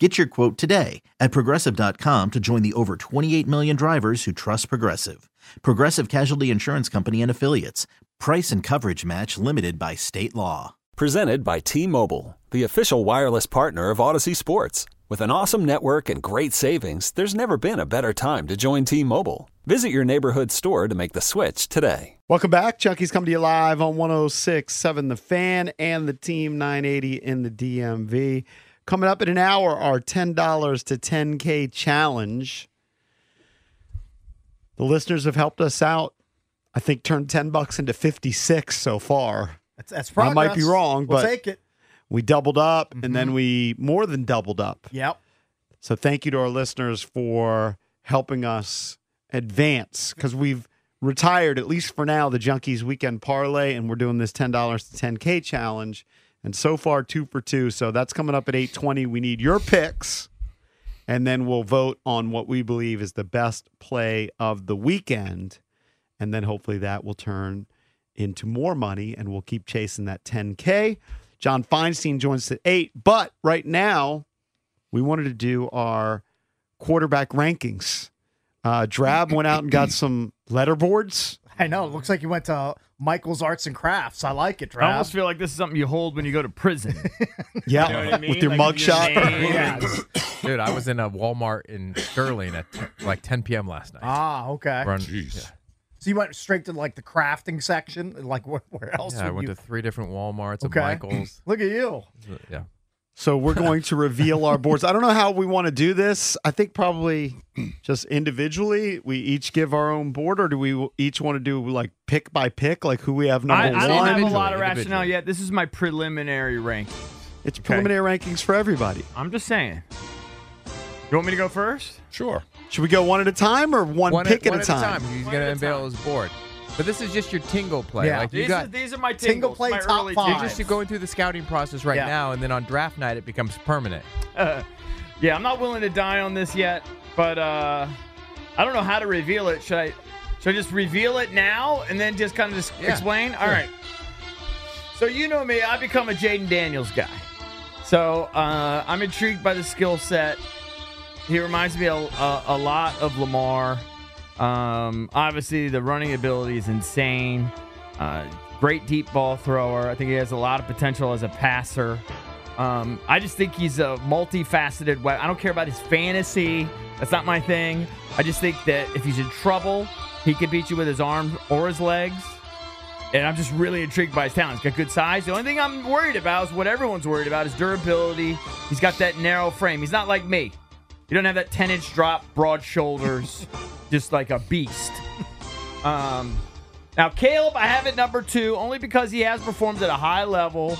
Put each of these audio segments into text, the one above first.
Get your quote today at progressive.com to join the over 28 million drivers who trust Progressive. Progressive Casualty Insurance Company and Affiliates. Price and coverage match limited by state law. Presented by T Mobile, the official wireless partner of Audacy Sports. With an awesome network and great savings, there's never been a better time to join T Mobile. Visit your neighborhood store to make the switch today. Welcome back. Chucky's coming to you live on 106.7 The Fan and the Team 980 in the DMV. Coming up in an hour, our $10 to 10K challenge. The listeners have helped us out. I think turned 10 bucks into 56 so far. That's, that's I might be wrong, we'll but take it. we doubled up and Mm-hmm. then we more than doubled up. Yep. So thank you to our listeners for helping us advance because we've retired, at least for now, the Junkies Weekend Parlay, and we're doing this $10 to 10K challenge. And so far, two for two. So that's coming up at 820. We need your picks, and then we'll vote on what we believe is the best play of the weekend. And then hopefully that will turn into more money, and we'll keep chasing that 10K. John Feinstein joins us at 8. But right now, we wanted to do our quarterback rankings. Uh, Drab went out and got some letterboards. I know. It looks like you went to Michael's Arts and Crafts. I like it, I almost feel like this is something you hold when you go to prison. Yeah, You know what I mean? with your Like, mugshot. yeah. Dude, I was in a Walmart in Sterling at like 10 p.m. last night. ah, okay. Run, yeah. So you went straight to like the crafting section. Like where, where else? Yeah, I went you? to three different Walmarts Okay. and Michaels. Look at you. Yeah. So we're going to reveal our boards. I don't know how we want to do this. I think probably just individually, we each give our own board, or do we each want to do like pick by pick, like who we have number I, I don't have a lot of rationale yet. This is my preliminary rank. It's preliminary rankings for everybody. I'm just saying. You want me to go first? Sure. Should we go one at a time or one, One, pick at, at, one a time? He's going to at unveil his board. But this is just your tingle play. Yeah. Like you These, got are, these are my Tingle play my top five. you're just going through the scouting process right Yeah. now, and then on draft night it becomes permanent. Yeah, I'm not willing to die on this yet, but uh, I don't know how to reveal it. Should I? Should I just reveal it now and then just kind of just Yeah, explain? All right. So you know me, I become a Jayden Daniels guy. So uh, I'm intrigued by the skill set. He reminds me a, a, a lot of Lamar. Um, obviously, the running ability is insane. Uh, great deep ball thrower. I think he has a lot of potential as a passer. Um, I just think he's a multifaceted. I don't care about his fantasy. That's not my thing. I just think that if he's in trouble, he can beat you with his arms or his legs. And I'm just really intrigued by his talent. He's got good size. The only thing I'm worried about is what everyone's worried about is durability. He's got that narrow frame. He's not like me. You don't have that 10 inch drop, broad shoulders, just like a beast. Um, now, Caleb, I have it number two only because he has performed at a high level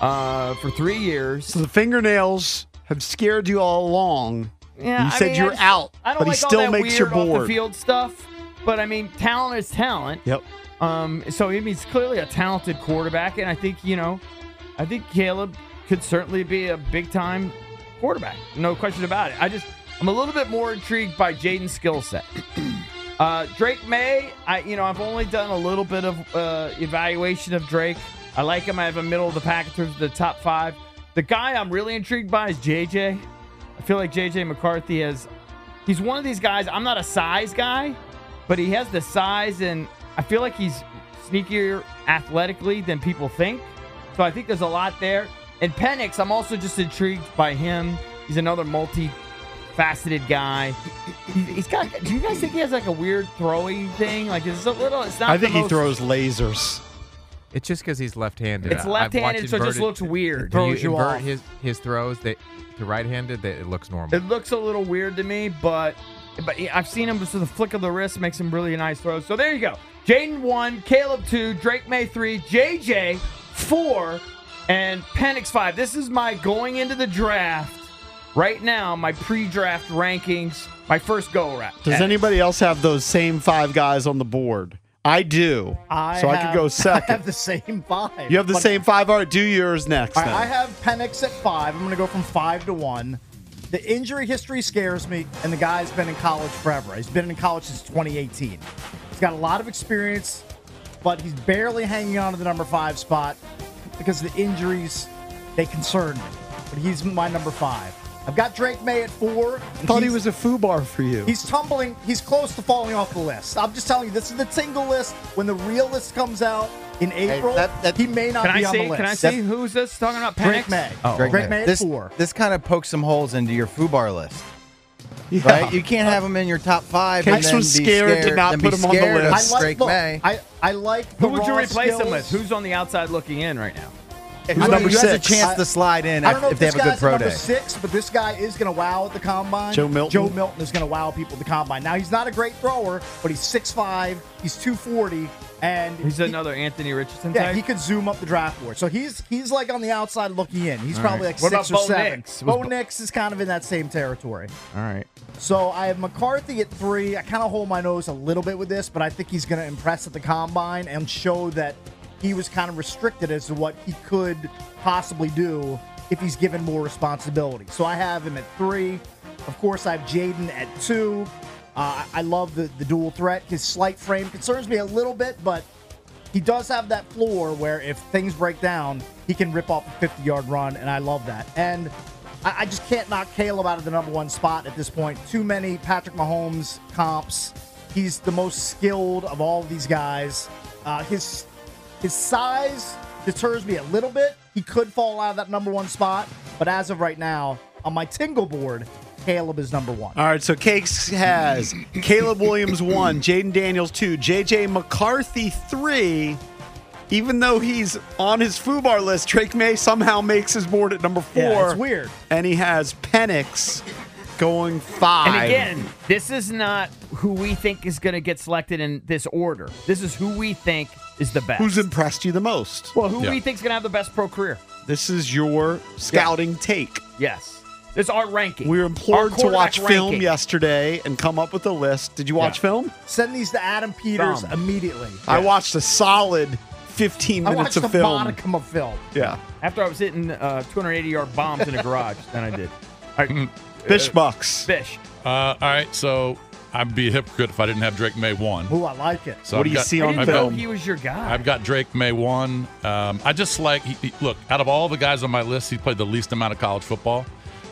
uh, for three years. So the fingernails have scared you all along. Yeah, You I said mean, you I were just- out, I don't but he like still all that makes off board. the field stuff. But I mean, talent is talent. Yep. Um, so I mean, he's clearly a talented quarterback, and I think you know, I think Caleb could certainly be a big time quarterback. No question about it. I just I'm a little bit more intrigued by Jayden's skill set. Uh, Drake Maye, I you know I've only done a little bit of uh, evaluation of Drake. I like him. I have a middle of the pack in terms of the top five. The guy I'm really intrigued by is JJ. I feel like JJ McCarthy has. He's one of these guys. I'm not a size guy, but he has the size, and I feel like he's sneakier athletically than people think. So I think there's a lot there. And Penix, I'm also just intrigued by him. He's another multi-faceted guy. He, he's got. Do you guys think he has like a weird throwing thing? Like it's a little. It's not. I the think he most- throws lasers. It's just because he's left-handed. It's I- I've watched left-handed, so it just looks weird. When Throws you you invert off. his his throws that to right-handed, that it looks normal. It looks a little weird to me, but but I've seen him just with a flick of the wrist makes some really nice throws. So there you go. Jayden one, Caleb two, Drake Maye three, JJ four, and Penix five. This is my going into the draft right now. My pre-draft rankings. My first go around. Does anybody else have those same five guys on the board? I do. I so I have, could go I second. have the same five. you have the but same five. All right, do yours next. All right, then. I have Penix at five. I'm going to go from five to one. The injury history scares me, and the guy's been in college forever. He's been in college since 2018. He's got a lot of experience, but he's barely hanging on to the number five spot because the injuries they concern me. But he's my number five. I've got Drake Maye at four. I thought he was a foo bar for you. He's tumbling. He's close to falling off the list. I'm just telling you, this is the tingle list. When the real list comes out in April, that- that- he may not be I on see? the list. Can I see who's this talking about? Drake Maye. Oh, Drake okay. May at This four. this kind of pokes some holes into your foo bar list, Yeah. right? You can't have him in your top five. and Cakes then was be scared to not put be him on the list. I like, Drake look, May. I, I like Who would you raw replace him with? Who's on the outside looking in right now? Who's number who has a chance I- to slide in I don't know if, if, they have a good guy's pro number day. six, but this guy is going to wow at the combine. Joe Milton? Joe Milton is going to wow people at the combine. Now he's not a great thrower, but he's 6'5", he's 240, and He's he- another Anthony Richardson Yeah, type. he could zoom up the draft board. So he's he's like on the outside looking in. He's All probably right. like What six or Bo seven. Nix? Bo Bo- Nix is kind of in that same territory. All right. So I have McCarthy at three. I kind of hold my nose a little bit with this, but I think he's going to impress at the combine and show that he was kind of restricted as to what he could possibly do if he's given more responsibility. So I have him at three. Of course, I have Jayden at two. Uh, I love the, the dual threat. His slight frame concerns me a little bit, but he does have that floor where if things break down, he can rip off a 50 yard run, and I love that. And I, I just can't knock Caleb out of the number one spot at this point. Too many Patrick Mahomes comps. He's the most skilled of all of these guys. Uh, his his size deters me a little bit. He could fall out of that number one spot, but as of right now, on my tingle board, Caleb is number one. All right, so Cakes has Caleb Williams one, Jayden Daniels two, JJ McCarthy three. Even though he's on his FUBAR list, Drake Maye somehow makes his board at number four. Yeah, it's weird. And he has Penix going five. And again, this is not who we think is going to get selected in this order. This is who we think is the best. who's impressed you the most? well, who Yeah. we think is going to have the best pro career. This is your scouting take. Yes. This is our ranking. We were implored to quarterback watch film yesterday and come up with a list. Did you watch Yeah. film? Send these to Adam Peters Thumb. immediately. I watched a solid 15 I minutes watched of the film. modicum of film. Yeah. After I was hitting uh, 280 yard bombs in a garage, then I did. All right. Fish bucks. Fish. Uh, all right, so I'd be a hypocrite if I didn't have Drake Maye one. Ooh, I like it. So What I've do you got- see I on didn't I've know film? he was your guy. I've got Drake Maye one. Um, I just like he, he- look out of all the guys on my list, he played the least amount of college football.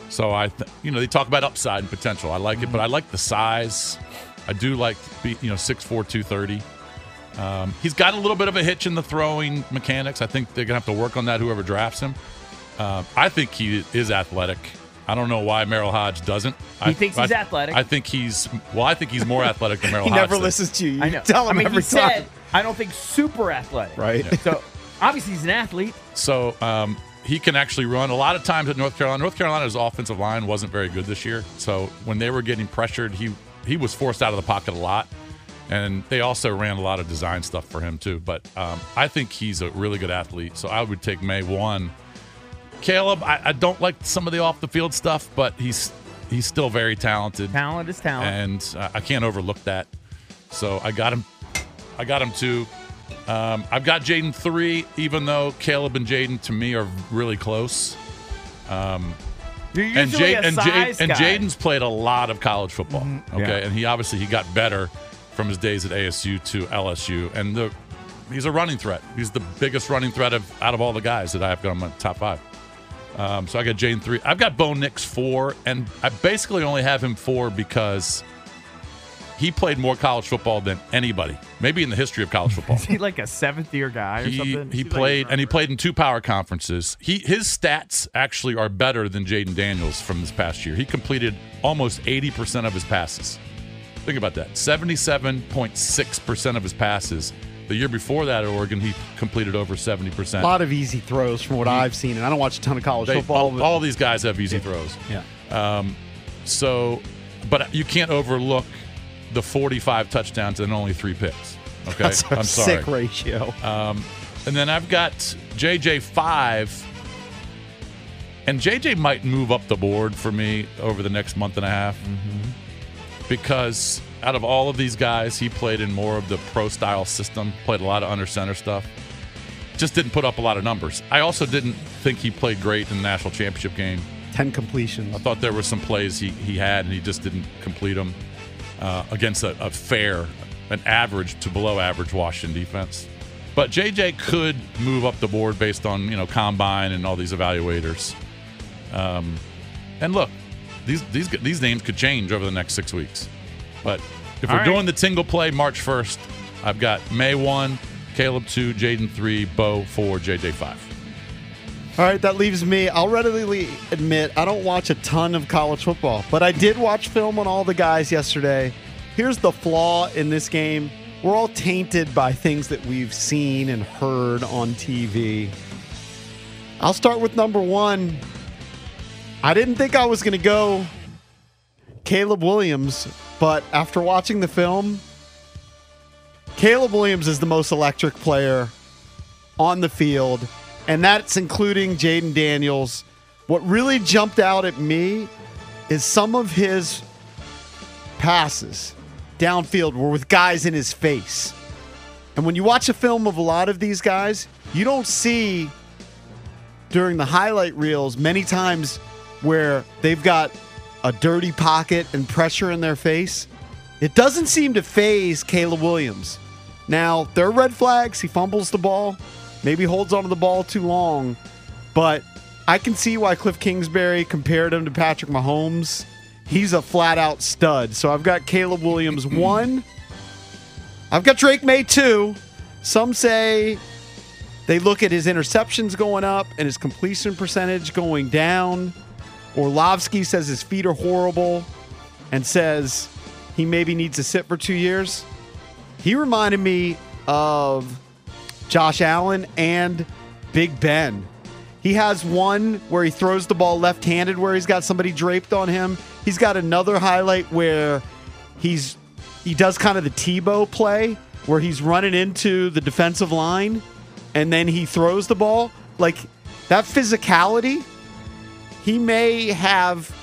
So I, th- you know, they talk about upside and potential. I like it, but I like the size. I do like be, you know 6'4", 230. Um, he's got a little bit of a hitch in the throwing mechanics. I think they're gonna have to work on that. Whoever drafts him, uh, I think he is athletic. I don't know why Merril Hoge doesn't. He I, thinks I- he's athletic. I think he's well. I think he's more athletic than Merrill He Hodge. never does. listens to you. You I know. tell him I mean, every he time. said, I don't think super athletic. right? So obviously he's an athlete. So um, he can actually run. A lot of times at North Carolina, North Carolina's offensive line wasn't very good this year. So when they were getting pressured, he he was forced out of the pocket a lot. And they also ran a lot of design stuff for him too. But um, I think he's a really good athlete. So I would take Maye one. Caleb, I, I don't like some of the off the field stuff, but he's he's still very talented, Talent is talent. and uh, I can't overlook that. So I got him. I got him two. Um, I've got Jayden three, even though Caleb and Jayden to me are really close. You're And a and size Jade and. Mm-hmm. Jayden's played a lot of college football. Okay, Yeah. and he obviously he got better from his days at ASU to LSU, and the he's a running threat. He's the biggest running threat of out of all the guys that I have got on my top five. Um, so I got Jayden three. I've got Bo Nix four, and I basically only have him four because he played more college football than anybody, maybe in the history of college football. Is he like a seventh year guy or he, something? he Seems like played and he played in two power conferences. He his stats actually are better than Jayden Daniels from this past year. He completed almost 80% of his passes. Think about that. 77.6% of his passes. The year before that at Oregon, he completed over 70%. A lot of easy throws from what I've seen, and I don't watch a ton of college They- football. all, all these guys have easy throws. yeah. So, but you can't overlook the 45 touchdowns and only three picks. Okay, That's a I'm sorry. sick ratio. Um, and then I've got JJ five. And JJ might move up the board for me over the next month and a half mm-hmm. because out of all of these guys, he played in more of the pro style system, played a lot of under center stuff. Just didn't put up a lot of numbers. I also didn't think he played great in the national championship game. 10 completions. I thought there were some plays he, he had and he just didn't complete them uh, against a, a fair, an average to below average Washington defense. But JJ could move up the board based on you know combine and all these evaluators. Um, and look, these these these names could change over the next six weeks. But if All we're right. doing the tingle play March first, I've got Maye one, Caleb two, Jayden three, Bo four, JJ five. All right, that leaves me. I'll readily admit I don't watch a ton of college football, but I did watch film on all the guys yesterday. Here's the flaw in this game we're all tainted by things that we've seen and heard on TV. I'll start with number one. I didn't think I was going to go Caleb Williams, but after watching the film, Caleb Williams is the most electric player on the field, and that's including Jayden Daniels. What really jumped out at me is some of his passes downfield were with guys in his face. And when you watch a film of a lot of these guys, you don't see during the highlight reels many times where they've got a dirty pocket and pressure in their face. It doesn't seem to phase Caleb Williams. Now, there are red flags. He fumbles the ball, maybe holds onto the ball too long, but I can see why Cliff Kingsbury compared him to Patrick Mahomes. He's a flat out stud. So I've got Caleb Williams one. I've got Drake Maye two. Some say they look at his interceptions going up and his completion percentage going down. Orlovsky says his feet are horrible and says he maybe needs to sit for two years. He reminded me of Josh Allen and Big Ben. He has one where he throws the ball left handed where he's got somebody draped on him. He's got another highlight where he's he does kind of the Tebow play where he's running into the defensive line and then he throws the ball. Like that physicality, he may have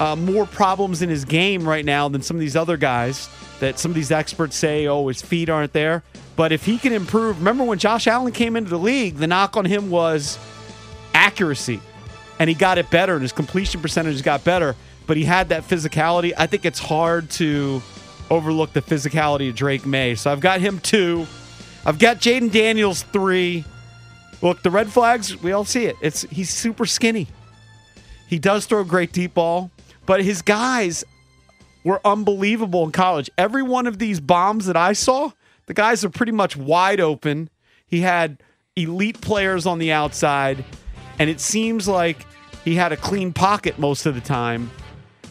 uh, more problems in his game right now than some of these other guys that some of these experts say, oh, his feet aren't there. But if he can improve, remember when Josh Allen came into the league, the knock on him was accuracy. And he got it better, and his completion percentage got better. But he had that physicality. I think it's hard to overlook the physicality of Drake Maye. So I've got him two. I've got Jayden Daniels three. Look, the red flags, we all see it. It's he's super skinny. He does throw a great deep ball, but his guys were unbelievable in college. Every one of these bombs that I saw, the guys are pretty much wide open. He had elite players on the outside, and it seems like he had a clean pocket most of the time.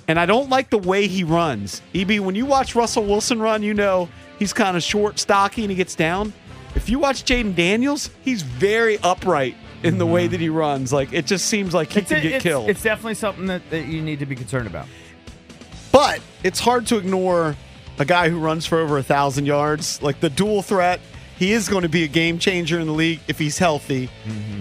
And I don't like the way he runs. EB, when you watch Russell Wilson run, you know he's kind of short, stocky, and he gets down. If you watch Jayden Daniels, he's very upright in the way mm. that he runs. Like it just seems like he It's, could get it's- killed. it's definitely something that, that you need to be concerned about. But it's hard to ignore a guy who runs for over a thousand yards, like the dual threat. He is going to be a game changer in the league if he's healthy,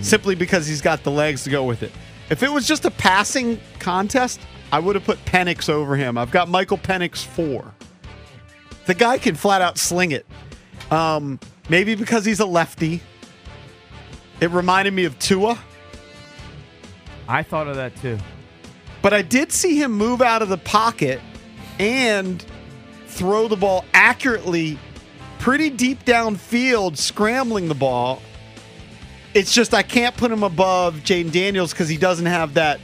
simply because he's got the legs to go with it. If it was just a passing contest, I would have put Penix over him. I've got Michael Penix four. The guy can flat out sling it. Um, maybe because he's a lefty. It reminded me of Tua. I thought of that too. But I did see him move out of the pocket and throw the ball accurately, pretty deep downfield, scrambling the ball. It's just I can't put him above Jayden Daniels because he doesn't have that,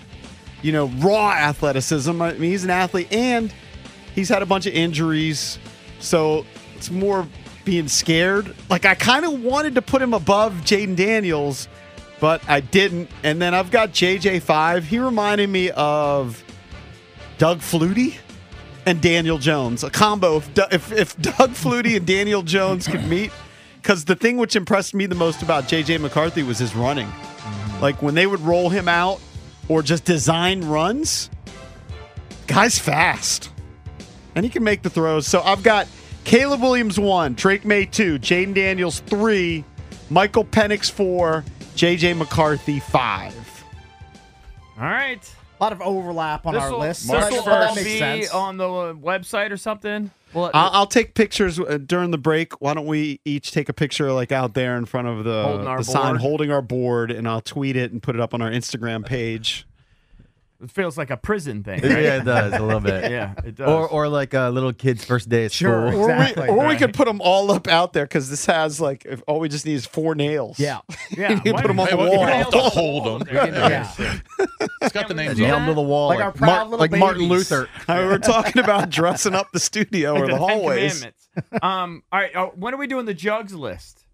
you know, raw athleticism. I mean, he's an athlete and he's had a bunch of injuries, so it's more being scared. Like I kind of wanted to put him above Jayden Daniels, but I didn't. And then I've got JJ5. He reminded me of Doug Flutie and Daniel Jones, a combo. If, if, if Doug Flutie and Daniel Jones could meet, because the thing which impressed me the most about JJ McCarthy was his running. Mm-hmm. Like when they would roll him out or just design runs, guy's fast. And he can make the throws. So I've got Caleb Williams one, Drake Maye two, Jayden Daniels three, Michael Penix four, JJ McCarthy five. All right. A lot of overlap on our This'll- list. this'll So that- that makes be sense. on the website or something. Well, I'll, I'll take pictures uh, during the break. Why don't we each take a picture like out there in front of the, Holding the sign, holding our board, and I'll tweet it and put it up on our Instagram page. It feels like a prison thing. Yeah, it does a little bit. yeah, it does. Or, or like a little kid's first day at Sure. school. Or, we, or we could put them all up out there because this has like if all we just need is four nails. Yeah. yeah, you can why put 'em don't on the put wall. nails To the hold them. Yeah. It's got the we names do on it. To the wall Like like, our proud Mar- little like Martin. Luther. I mean, we're talking about dressing up the studio or Like the Ten hallways. Commandments. Um, all right. Oh, when are we doing the jugs list?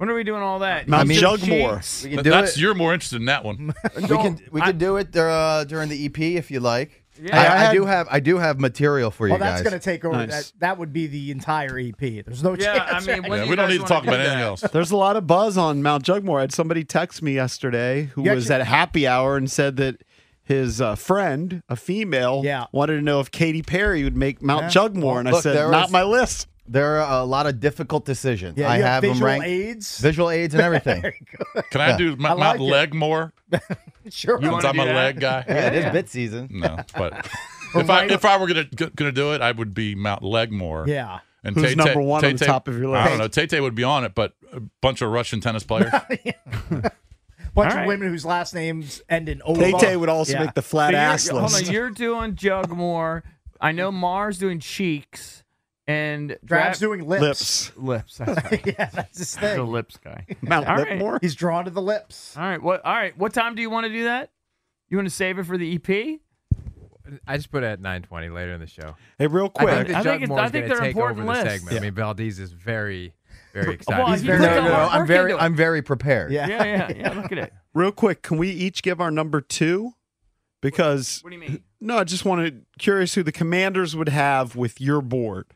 When are we doing all that? Mount Cheeks? Jugmore. We can do That's it. you're more interested in that one. We can we I- can do it uh, during the EP if you like. Yeah. I, I I do have I do have material for you Well, that's going to take over. Nice. That, that would be the entire EP. There's no Yeah, I mean, Yeah, do we don't need to talk about anything else. There's a lot of buzz on Mount Jugmore. I had somebody text me yesterday who You was actually- at happy hour and said that his uh, friend, a female, Yeah. wanted to know if Katy Perry would make Mount Yeah. Jugmore, and I said, "Not was- my list." There are a lot of difficult decisions. yeah, I you have them visual ranked aids. visual aids and everything. Can I do Mount, like Mount it. Leg more? sure. You Since wanna I'm a that? leg guy. yeah, it is bit season. No, but if I if I were gonna gonna do it, I would be Mount Legmore. Yeah. And Who's Tay-Tay- number one on the top of your list? I don't know. Tay Tay would be on it, but a bunch of Russian tennis players. Bunch All of women whose last names end in O. Tay Tay would also Yeah. make the flat you're- ass hold on, you're doing Jugmore. I know Mars doing cheeks and Drab's Drab- doing lips. Lips. lips. That's right. yeah, that's his thing. the thing. lips guy. Mount All right. Lipmore. He's drawn to the lips. All right. What? All right. What time do you want to do that? You want to save it for the EP? I just put it at 9:20 later in the show. Hey, real I quick. think I think it's- I think they're take over important the lists. segment. I mean, Valdez is very, very excited. Well, He's very- No, no, no. I'm very into. I'm very prepared. Yeah. Yeah, yeah, yeah. Look at it. Real quick, can we each give our number two? Because What do you mean? no, I just wanted curious who the commanders would have with your board.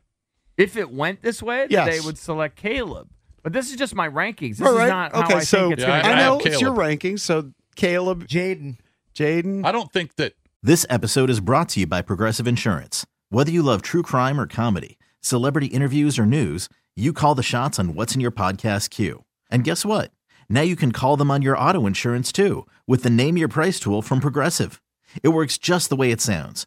If it went this way, Yes. they would select Caleb. But this is just my rankings. This All is not okay, how I so think it's Yeah, going to I- I know it's your rankings. So Caleb, Jayden. Jayden. I don't think that This episode is brought to you by Progressive Insurance. Whether you love true crime or comedy, celebrity interviews or news, you call the shots on what's in your podcast queue. And guess what? Now you can call them on your auto insurance too with the Name Your Price tool from Progressive. It works just the way it sounds.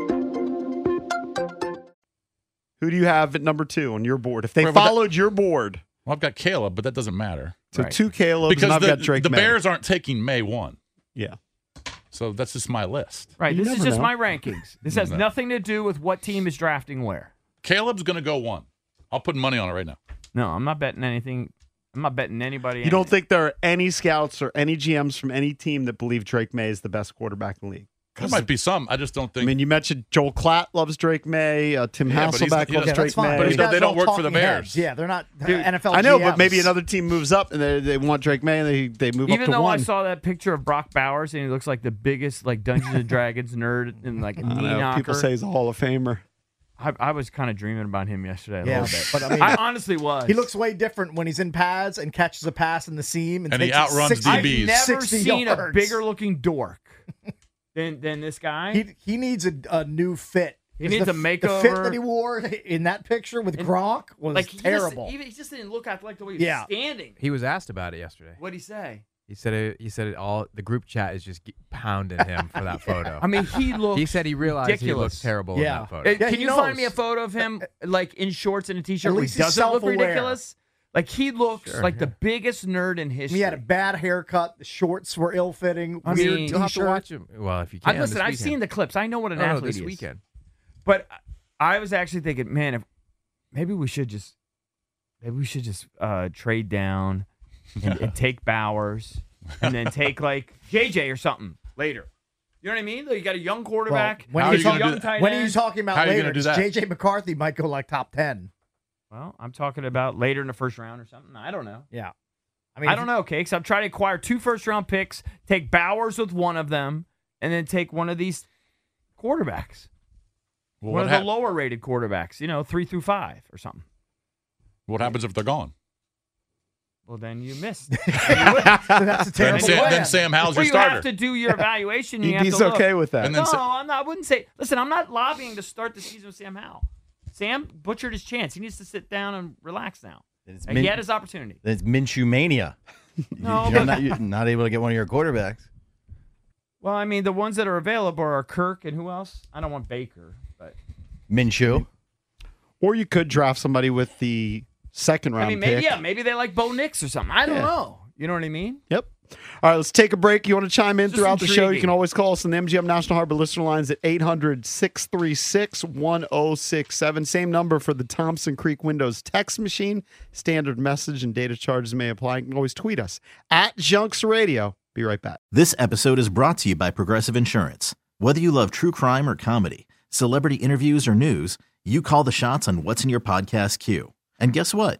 Who do you have at number two on your board? If they Well, but that- followed your board, well, I've got Caleb, but that doesn't matter so Right. two Caleb's because and I've the, got Drake the Maye. Bears aren't taking Maye one, Yeah. so that's just my list. Right. You This is just know. my rankings. This has No. nothing to do with what team is drafting where. Caleb's going to go one. I'll put money on it right now. No, I'm not betting anything. I'm not betting anybody. You don't think there are any scouts or any GMs from any team that believe Drake Maye is the best quarterback in the league? There might be some. I just don't think. I mean, you mentioned Joel Klatt loves Drake Maye. Uh, Tim Yeah, but he's- Hasselbeck he loves Yeah, Drake fine. May. But These he don't- they don't work for the talking Bears. heads. Yeah, they're not uh, Dude, NFL. I know, but maybe another team moves up and they, they want Drake Maye and they, they move Even up to though one. I saw that picture of Brock Bowers and he looks like the biggest like Dungeons and Dragons nerd and like a I knee know. knocker. People say he's a Hall of Famer. I, I was kind of dreaming about him yesterday a Yeah, little bit. but I mean- I honestly was. He looks way different when he's in pads and catches a pass in the seam and, And he takes it outruns 60 I've never 60 seen a bigger looking dork than than this guy. He he needs a, a new fit. He needs the, a The fit that he wore in that picture with And, Gronk was like he terrible. Just, even, he just didn't look at like the way he was Yeah. standing. He was asked about it yesterday. What'd he say? He said it, he said it all. The group chat is just pounding him for that photo. I mean, he looked. he said he realized he ridiculous. looked terrible Yeah. in that photo. Uh, Yeah, can he you find me a photo of him like in shorts and a t-shirt At where he he's doesn't look self-aware. ridiculous? Like he looks Sure, like the biggest nerd in history. He had a bad haircut. The shorts were ill-fitting. I weird mean- You'll have to watch him. Well, if you I, can. listen, I've seen the clips. I know what an No, no, athlete this is. weekend. But I was actually thinking, man, if maybe we should just maybe we should just uh, trade down and, and take Bowers and then take like JJ or something later. You know what I mean? Like, you got a young quarterback. when How you are you got a young do- tight When are you talking about How are you later? gonna do 'Cause that? JJ McCarthy might go like top ten. Well, I'm talking about later in the first round or something. I don't know. Yeah. I mean, I, don't know, Okay, Cakes. I'm trying to acquire two first round picks, take Bowers with one of them, and then take one of these quarterbacks. Well, one what, of hap- the lower rated quarterbacks, you know, three through five or something. what happens if they're gone? Well, then you missed. That's a Then terrible Sam, plan. then Sam Howell's well, your you starter. have to do your evaluation. You have He's to look. okay with that. And No, Sa- I'm not. I wouldn't say. Listen, I'm not lobbying to start the season with Sam Howell. Sam butchered his chance. He needs to sit down and relax now. It's And Min- he had his opportunity. It's Minshew mania. No, you're but- not, you're not able to get one of your quarterbacks. Well, I mean, the ones that are available are Kirk and who else? I don't want Baker, but Minshew. Or you could draft somebody with the second round I mean, maybe pick. yeah, maybe they like Bo Nix or something. I don't Yeah. know. You know what I mean? Yep. All right, let's take a break. You want to chime in Just throughout the show? You can always call us on the MGM National Harbor listener lines at 800 636 1067. Same number for the Thompson Creek Windows text machine. Standard message and data charges may apply. You can always tweet us at Junks Radio. Be right back. This episode is brought to you by Progressive Insurance. Whether you love true crime or comedy, celebrity interviews or news, you call the shots on what's in your podcast queue. And guess what?